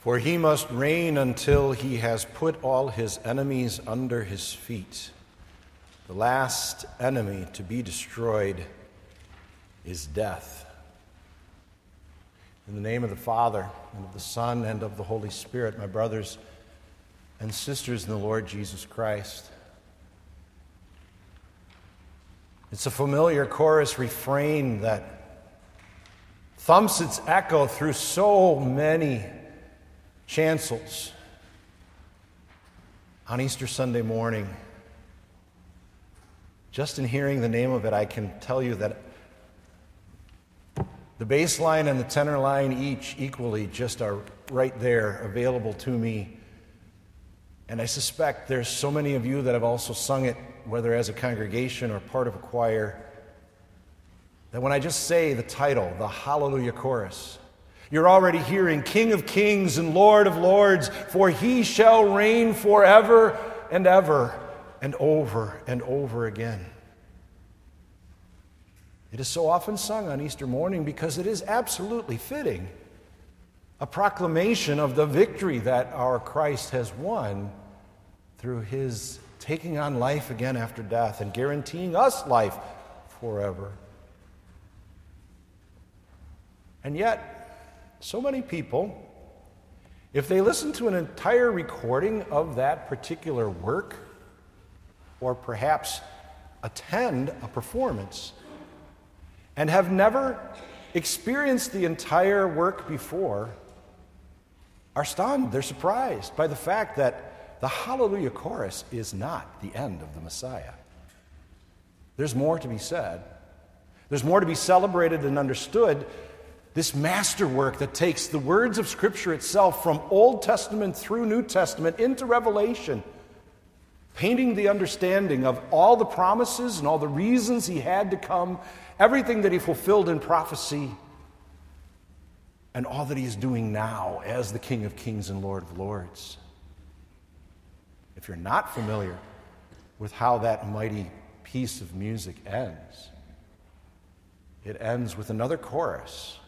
For he must reign until he has put all his enemies under his feet. The last enemy to be destroyed is death. In the name of the Father, and of the Son, and of the Holy Spirit, my brothers and sisters in the Lord Jesus Christ. It's a familiar chorus refrain that thumps its echo through so many chancels on Easter Sunday morning. Just in hearing the name of it, I can tell you that the bass line and the tenor line each equally just are right there available to me. And I suspect there's so many of you that have also sung it, whether as a congregation or part of a choir, that when I just say the title, the Hallelujah Chorus, you're already hearing King of Kings and Lord of Lords, for he shall reign forever and ever and over and over again. It is so often sung on Easter morning because it is absolutely fitting. A proclamation of the victory that our Christ has won through his taking on life again after death and guaranteeing us life forever. And yet, so many people, if they listen to an entire recording of that particular work, or perhaps attend a performance, and have never experienced the entire work before, are stunned. They're surprised by the fact that the Hallelujah Chorus is not the end of the Messiah. There's more to be said. There's more to be celebrated and understood this masterwork that takes the words of Scripture itself from Old Testament through New Testament into Revelation, painting the understanding of all the promises and all the reasons he had to come, everything that he fulfilled in prophecy, and all that he is doing now as the King of Kings and Lord of Lords. If you're not familiar with how that mighty piece of music ends, it ends with another chorus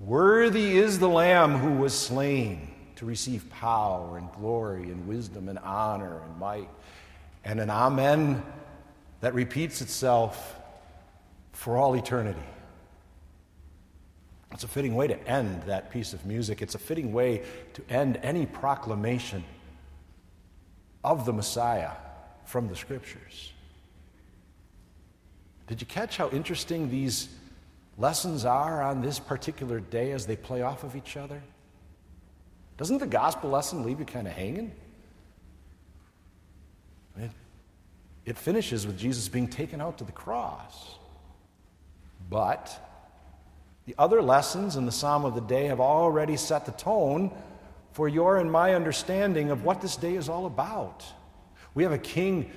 Worthy is the Lamb who was slain to receive power and glory and wisdom and honor and might. And an Amen that repeats itself for all eternity. It's a fitting way to end that piece of music. It's a fitting way to end any proclamation of the Messiah from the Scriptures. Did you catch how interesting these lessons are on this particular day as they play off of each other? Doesn't the gospel lesson leave you kind of hanging? It, it finishes with Jesus being taken out to the cross. But the other lessons in the psalm of the day have already set the tone for your and my understanding of what this day is all about. We have a king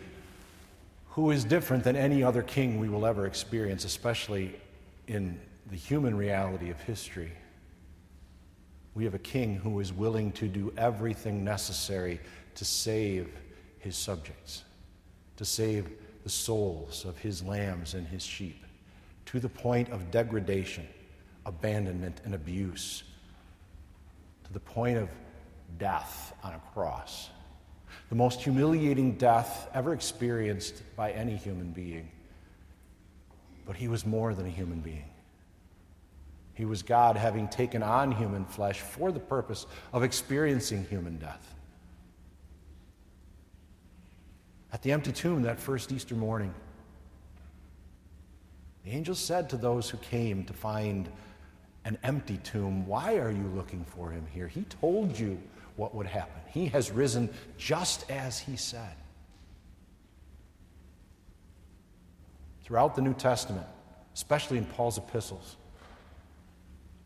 who is different than any other king we will ever experience, especially in the human reality of history. We have a king who is willing to do everything necessary to save his subjects, to save the souls of his lambs and his sheep, to the point of degradation, abandonment, and abuse, to the point of death on a cross. The most humiliating death ever experienced by any human being. But he was more than a human being. He was God having taken on human flesh for the purpose of experiencing human death. At the empty tomb that first Easter morning, the angel said to those who came to find an empty tomb, Why are you looking for him here? He told you what would happen. He has risen just as he said. Throughout the New Testament, especially in Paul's epistles.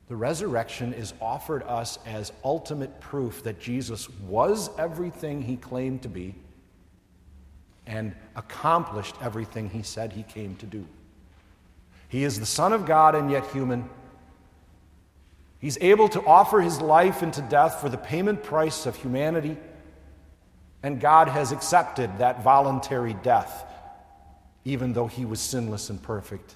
The resurrection is offered us as ultimate proof that Jesus was everything he claimed to be and accomplished everything he said he came to do. He is the Son of God and yet human. He's able to offer his life into death for the payment price of humanity, and God has accepted that voluntary death even though he was sinless and perfect.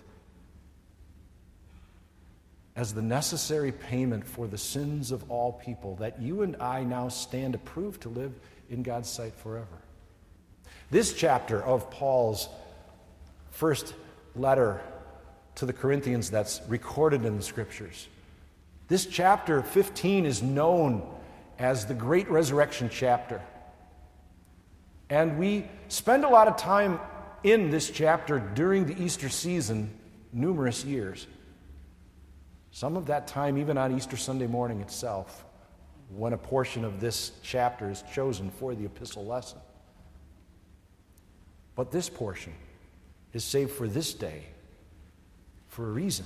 as the necessary payment for the sins of all people, that you and I now stand approved to live in God's sight forever. This chapter of Paul's first letter to the Corinthians that's recorded in the scriptures. This chapter 15 is known as the Great Resurrection chapter. And we spend a lot of time in this chapter during the Easter season, numerous years. Some of that time, even on Easter Sunday morning itself, when a portion of this chapter is chosen for the epistle lesson. But this portion is saved for this day for a reason.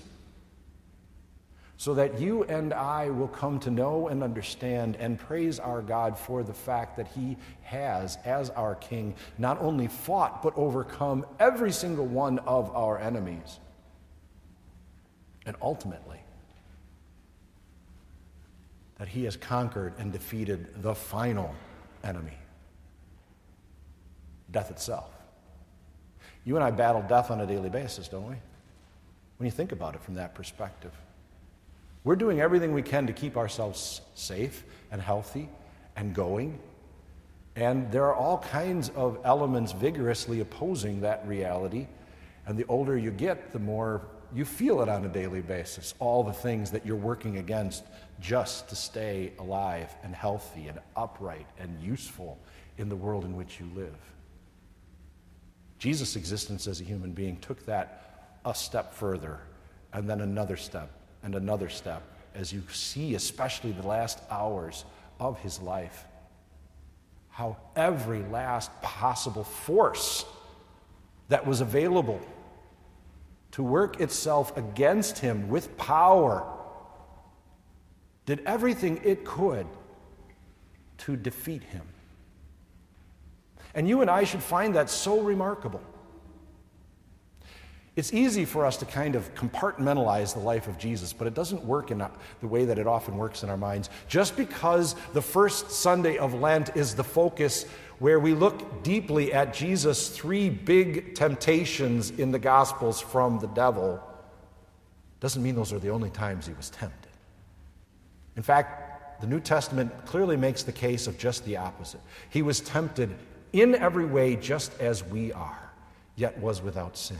So that you and I will come to know and understand and praise our God for the fact that He has, as our King, not only fought but overcome every single one of our enemies. And ultimately, that He has conquered and defeated the final enemy death itself. You and I battle death on a daily basis, don't we? When you think about it from that perspective, we're doing everything we can to keep ourselves safe and healthy and going. And there are all kinds of elements vigorously opposing that reality. And the older you get, the more you feel it on a daily basis. All the things that you're working against just to stay alive and healthy and upright and useful in the world in which you live. Jesus' existence as a human being took that a step further, and then another step, and another step, as you see, especially the last hours of his life, how every last possible force that was available to work itself against him with power did everything it could to defeat him. And you and I should find that so remarkable. It's easy for us to kind of compartmentalize the life of Jesus, but it doesn't work in the way that it often works in our minds. Just because the first Sunday of Lent is the focus where we look deeply at Jesus' three big temptations in the Gospels from the devil, doesn't mean those are the only times he was tempted. In fact, the New Testament clearly makes the case of just the opposite. He was tempted in every way just as we are, yet was without sin.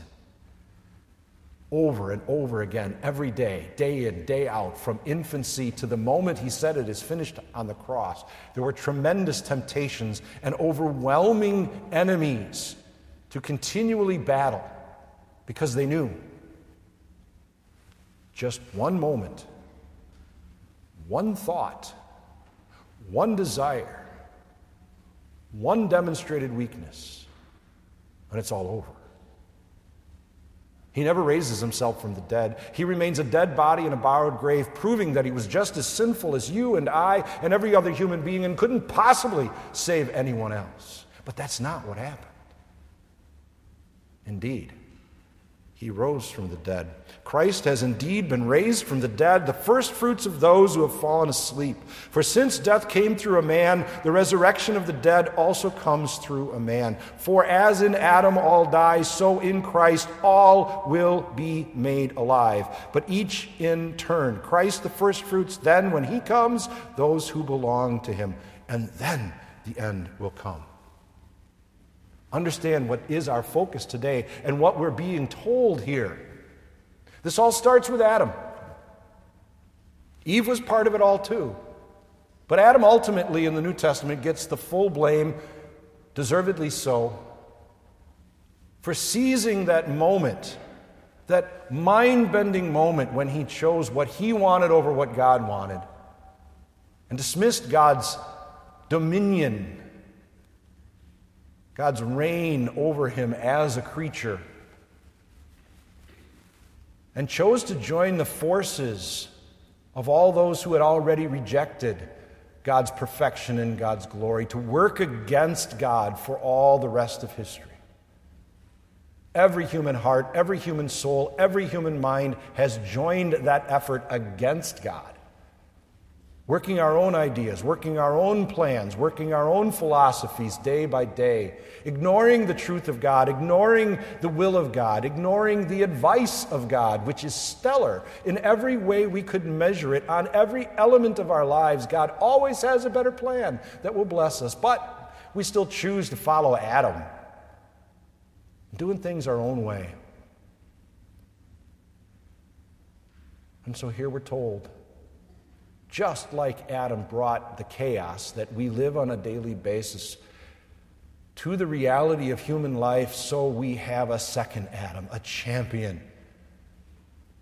Over and over again, every day, day in, day out, from infancy to the moment he said it is finished on the cross, there were tremendous temptations and overwhelming enemies to continually battle because they knew just one moment, one thought, one desire one demonstrated weakness, and it's all over. He never raises himself from the dead. He remains a dead body in a borrowed grave, proving that he was just as sinful as you and I and every other human being and couldn't possibly save anyone else. But that's not what happened. Indeed, he rose from the dead. Christ has indeed been raised from the dead, the first fruits of those who have fallen asleep. For since death came through a man, the resurrection of the dead also comes through a man. For as in Adam all die, so in Christ all will be made alive, but each in turn. Christ the first fruits, then when he comes, those who belong to him. And then the end will come. Understand what is our focus today and what we're being told here. This all starts with Adam. Eve was part of it all too. But Adam ultimately in the New Testament gets the full blame, deservedly so, for seizing that moment, that mind bending moment when he chose what he wanted over what God wanted, and dismissed God's dominion God's reign over him as a creature, and chose to join the forces of all those who had already rejected God's perfection and God's glory, to work against God for all the rest of history. Every human heart, every human soul, every human mind has joined that effort against God. Working our own ideas, working our own plans, working our own philosophies day by day, ignoring the truth of God, ignoring the will of God, ignoring the advice of God, which is stellar in every way we could measure it, on every element of our lives. God always has a better plan that will bless us, but we still choose to follow Adam, doing things our own way. And so here we're told just like Adam brought the chaos that we live on a daily basis to the reality of human life, so we have a second Adam, a champion,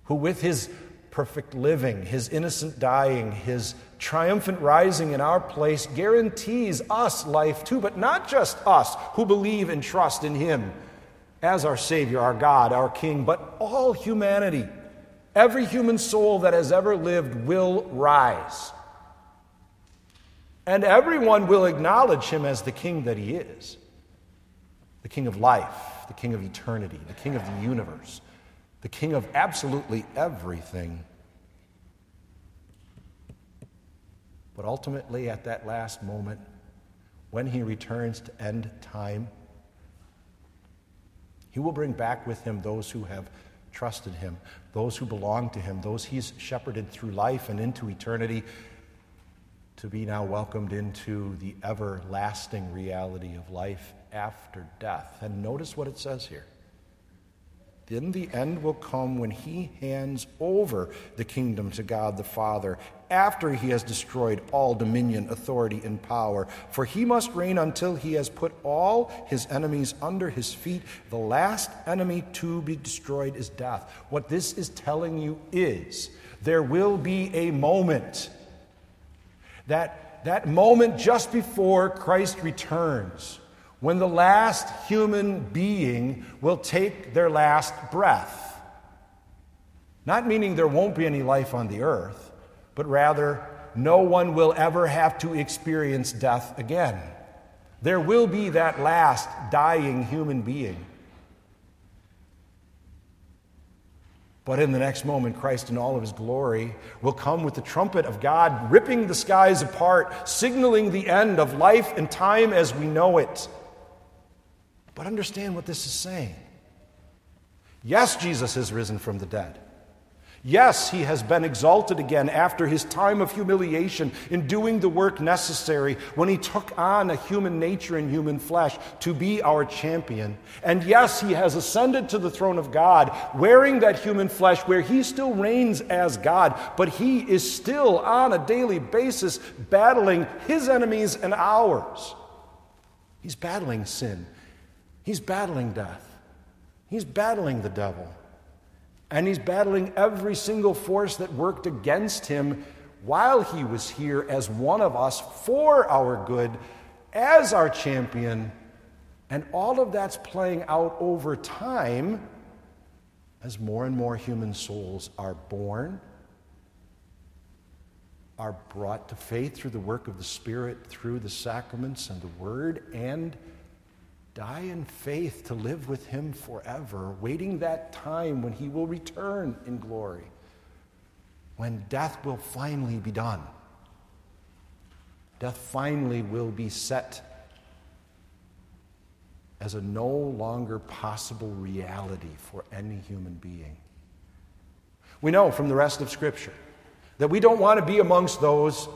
who, with his perfect living, his innocent dying, his triumphant rising in our place, guarantees us life too, but not just us who believe and trust in him as our Savior, our God, our King, but all humanity. Every human soul that has ever lived will rise. And everyone will acknowledge him as the king that he is the king of life, the king of eternity, the king of the universe, the king of absolutely everything. But ultimately, at that last moment, when he returns to end time, he will bring back with him those who have trusted him, those who belong to him, those he's shepherded through life and into eternity, to be now welcomed into the everlasting reality of life after death. And notice what it says here then the end will come when he hands over the kingdom to God the Father after he has destroyed all dominion, authority, and power. For he must reign until he has put all his enemies under his feet. The last enemy to be destroyed is death. What this is telling you is there will be a moment that that moment just before Christ returns when the last human being will take their last breath. Not meaning there won't be any life on the earth, but rather no one will ever have to experience death again. There will be that last dying human being. But in the next moment, Christ in all of his glory will come with the trumpet of God, ripping the skies apart, signaling the end of life and time as we know it. But understand what this is saying. Yes, Jesus has risen from the dead. Yes, he has been exalted again after his time of humiliation in doing the work necessary when he took on a human nature and human flesh to be our champion. And yes, he has ascended to the throne of God wearing that human flesh where he still reigns as God, but he is still on a daily basis battling his enemies and ours. He's battling sin, He's battling death, he's battling the devil, and he's battling every single force that worked against him while he was here as one of us for our good, as our champion. And all of that's playing out over time as more and more human souls are born, are brought to faith through the work of the Spirit, through the sacraments and the Word, and die in faith to live with Him forever, waiting that time when He will return in glory, when death will finally be done. Death finally will be set as a no longer possible reality for any human being. We know from the rest of Scripture that we don't want to be amongst those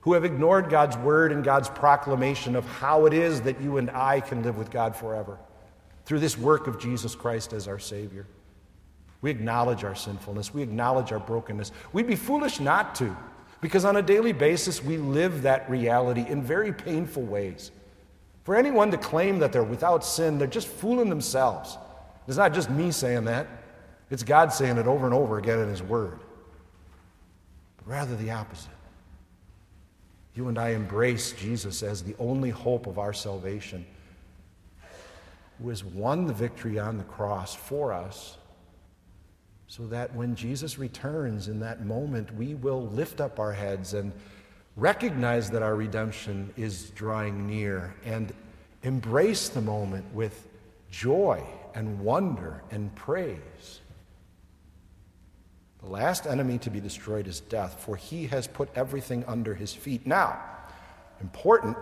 who have ignored God's word and God's proclamation of how it is that you and I can live with God forever through this work of Jesus Christ as our Savior. We acknowledge our sinfulness, we acknowledge our brokenness. We'd be foolish not to, because on a daily basis we live that reality in very painful ways. For anyone to claim that they're without sin, they're just fooling themselves. It's not just me saying that, it's God saying it over and over again in His Word. But rather the opposite. You and I embrace Jesus as the only hope of our salvation, who has won the victory on the cross for us, so that when Jesus returns in that moment, we will lift up our heads and recognize that our redemption is drawing near and embrace the moment with joy and wonder and praise. The last enemy to be destroyed is death, for he has put everything under his feet. Now, important,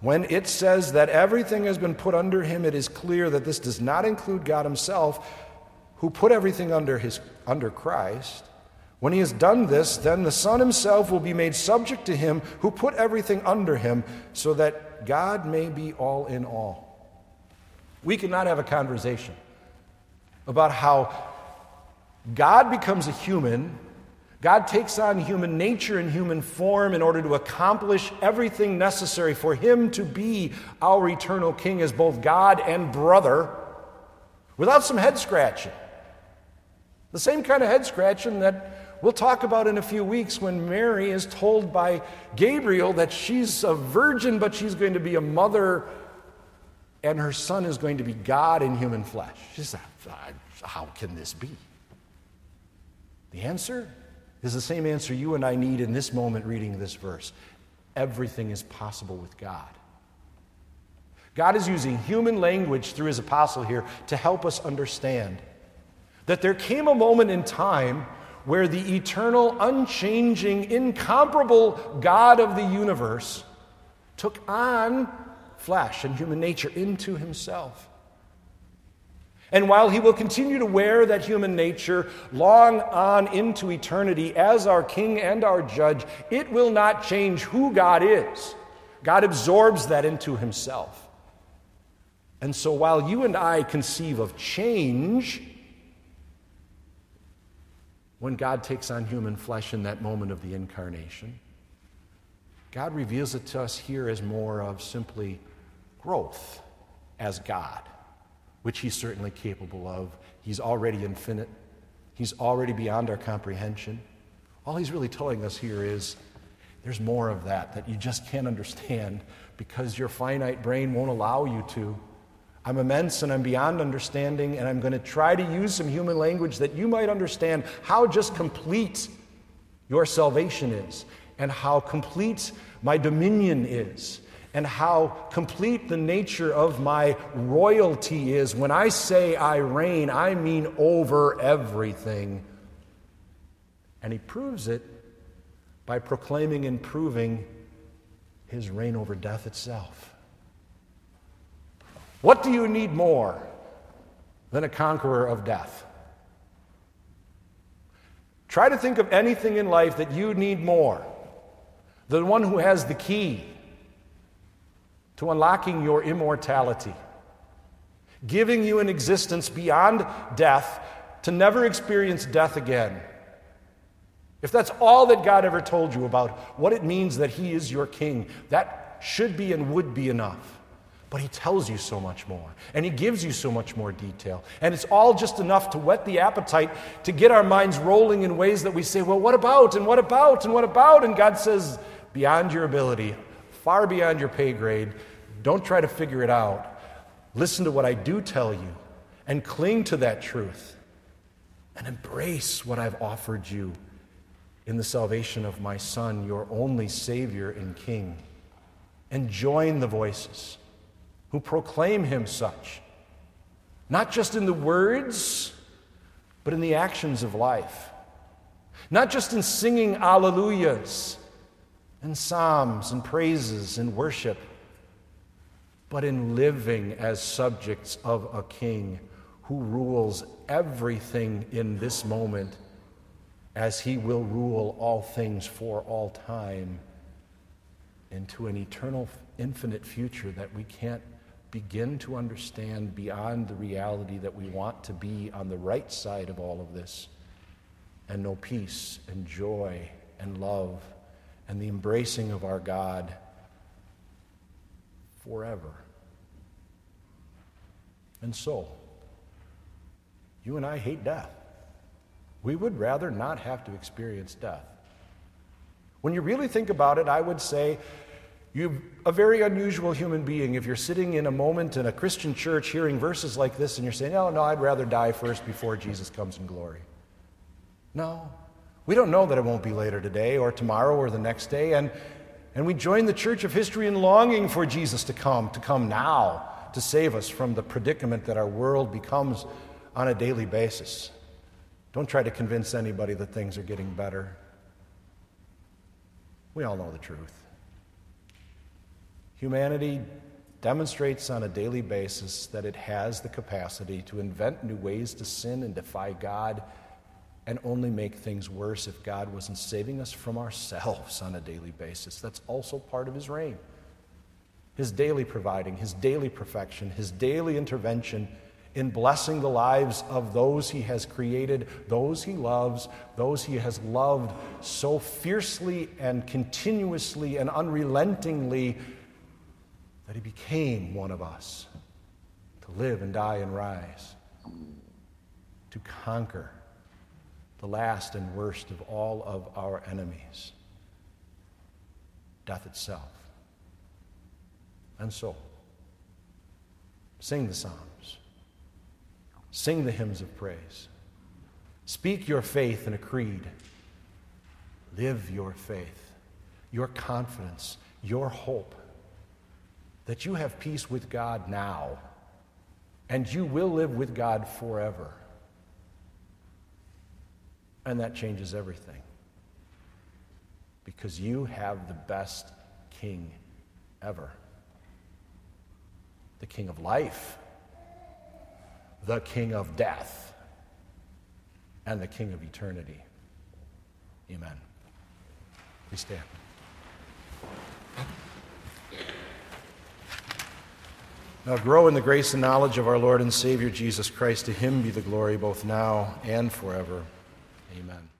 when it says that everything has been put under him, it is clear that this does not include God himself, who put everything under, his, under Christ. When he has done this, then the Son himself will be made subject to him who put everything under him, so that God may be all in all. We cannot have a conversation about how God becomes a human, God takes on human nature and human form in order to accomplish everything necessary for him to be our eternal king as both God and brother without some head scratching. The same kind of head scratching that we'll talk about in a few weeks when Mary is told by Gabriel that she's a virgin, but she's going to be a mother and her son is going to be God in human flesh. She says, How can this be? The answer is the same answer you and I need in this moment reading this verse. Everything is possible with God. God is using human language through his apostle here to help us understand that there came a moment in time where the eternal, unchanging, incomparable God of the universe took on flesh and human nature into himself. And while he will continue to wear that human nature long on into eternity as our king and our judge, it will not change who God is. God absorbs that into himself. And so while you and I conceive of change, when God takes on human flesh in that moment of the incarnation, God reveals it to us here as more of simply growth as God which he's certainly capable of. He's already infinite, he's already beyond our comprehension. All he's really telling us here is there's more of that that you just can't understand because your finite brain won't allow you to. I'm immense and I'm beyond understanding, and I'm going to try to use some human language that you might understand how just complete your salvation is and how complete my dominion is and how complete the nature of my royalty is. When I say I reign, I mean over everything. And he proves it by proclaiming and proving his reign over death itself. What do you need more than a conqueror of death? Try to think of anything in life that you need more. than one who has the key to unlocking your immortality, giving you an existence beyond death to never experience death again. If that's all that God ever told you about what it means that He is your King, that should be and would be enough. But He tells you so much more, and He gives you so much more detail. And it's all just enough to whet the appetite to get our minds rolling in ways that we say, Well, what about, and what about, and what about? And God says, Beyond your ability, far beyond your pay grade. Don't try to figure it out. Listen to what I do tell you and cling to that truth and embrace what I've offered you in the salvation of my Son, your only Savior and King. And join the voices who proclaim Him such, not just in the words, but in the actions of life. Not just in singing alleluias and psalms and praises and worship, but in living as subjects of a king who rules everything in this moment as he will rule all things for all time into an eternal, infinite future that we can't begin to understand beyond the reality that we want to be on the right side of all of this. And know peace and joy and love and the embracing of our God forever. And so, you and I hate death. We would rather not have to experience death. When you really think about it, I would say you're a very unusual human being if you're sitting in a moment in a Christian church hearing verses like this and you're saying, Oh, no, I'd rather die first before Jesus comes in glory. No, we don't know that it won't be later today or tomorrow or the next day. And, and we join the church of history in longing for Jesus to come, to come now, to save us from the predicament that our world becomes on a daily basis. Don't try to convince anybody that things are getting better. We all know the truth. Humanity demonstrates on a daily basis that it has the capacity to invent new ways to sin and defy God and only make things worse if God wasn't saving us from ourselves on a daily basis. That's also part of His reign. His daily providing, His daily perfection, His daily intervention in blessing the lives of those He has created, those He loves, those He has loved so fiercely and continuously and unrelentingly that He became one of us to live and die and rise, to conquer the last and worst of all of our enemies death itself. And so, sing the Psalms, sing the hymns of praise, speak your faith in a creed, live your faith, your confidence, your hope that you have peace with God now and you will live with God forever. And that changes everything. Because you have the best king ever the king of life, the king of death, and the king of eternity. Amen. We stand. Now grow in the grace and knowledge of our Lord and Savior Jesus Christ. To him be the glory both now and forever. Amen.